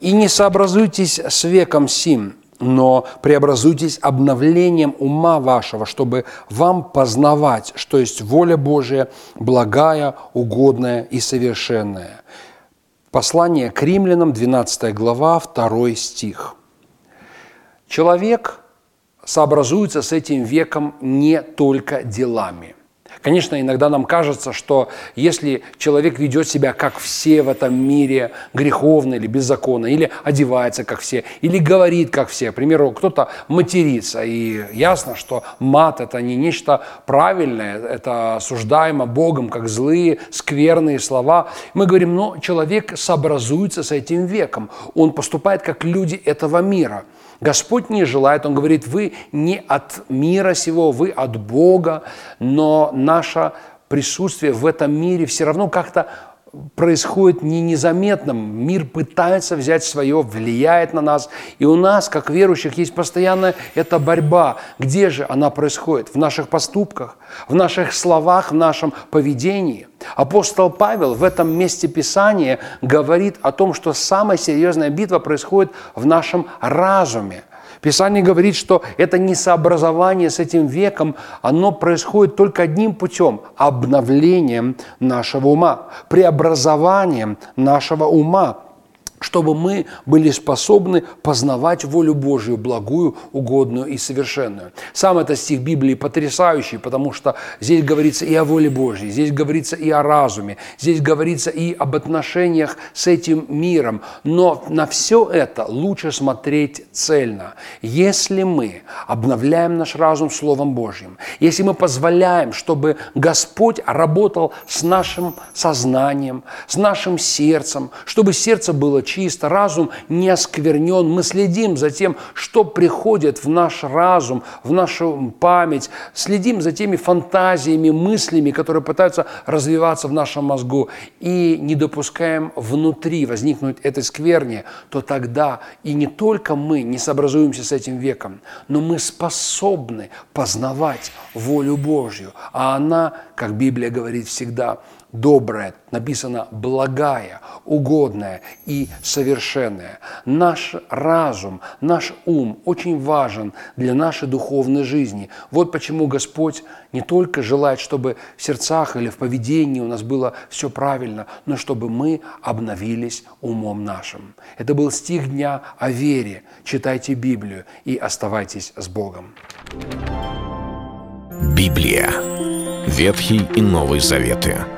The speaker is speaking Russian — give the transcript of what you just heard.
«И не сообразуйтесь с веком сим, но преобразуйтесь обновлением ума вашего, чтобы вам познавать, что есть воля Божия, благая, угодная и совершенная». Послание к римлянам, 12 глава, 2 стих. Человек сообразуется с этим веком не только делами. Конечно, иногда нам кажется, что если человек ведет себя как все в этом мире, греховно или беззаконно, или одевается как все, или говорит как все, к примеру, кто-то матерится, и ясно, что мат – это не нечто правильное, это осуждаемо Богом, как злые, скверные слова. Мы говорим, но человек сообразуется с этим веком, он поступает как люди этого мира – Господь не желает, Он говорит, вы не от мира сего, вы от Бога, но наше присутствие в этом мире все равно как-то происходит не незаметно. Мир пытается взять свое, влияет на нас. И у нас, как верующих, есть постоянная эта борьба. Где же она происходит? В наших поступках, в наших словах, в нашем поведении. Апостол Павел в этом месте Писания говорит о том, что самая серьезная битва происходит в нашем разуме. Писание говорит, что это несообразование с этим веком, оно происходит только одним путем – обновлением нашего ума, преобразованием нашего ума чтобы мы были способны познавать волю Божию, благую, угодную и совершенную. Сам этот стих Библии потрясающий, потому что здесь говорится и о воле Божьей, здесь говорится и о разуме, здесь говорится и об отношениях с этим миром. Но на все это лучше смотреть цельно. Если мы обновляем наш разум Словом Божьим, если мы позволяем, чтобы Господь работал с нашим сознанием, с нашим сердцем, чтобы сердце было чисто, разум не осквернен. Мы следим за тем, что приходит в наш разум, в нашу память, следим за теми фантазиями, мыслями, которые пытаются развиваться в нашем мозгу, и не допускаем внутри возникнуть этой скверни, то тогда и не только мы не сообразуемся с этим веком, но мы способны познавать волю Божью, а она, как Библия говорит всегда, добрая, написано благая, угодная и совершенная. Наш разум, наш ум очень важен для нашей духовной жизни. Вот почему Господь не только желает, чтобы в сердцах или в поведении у нас было все правильно, но чтобы мы обновились умом нашим. Это был стих дня о вере. Читайте Библию и оставайтесь с Богом. Библия. Ветхий и Новый Заветы.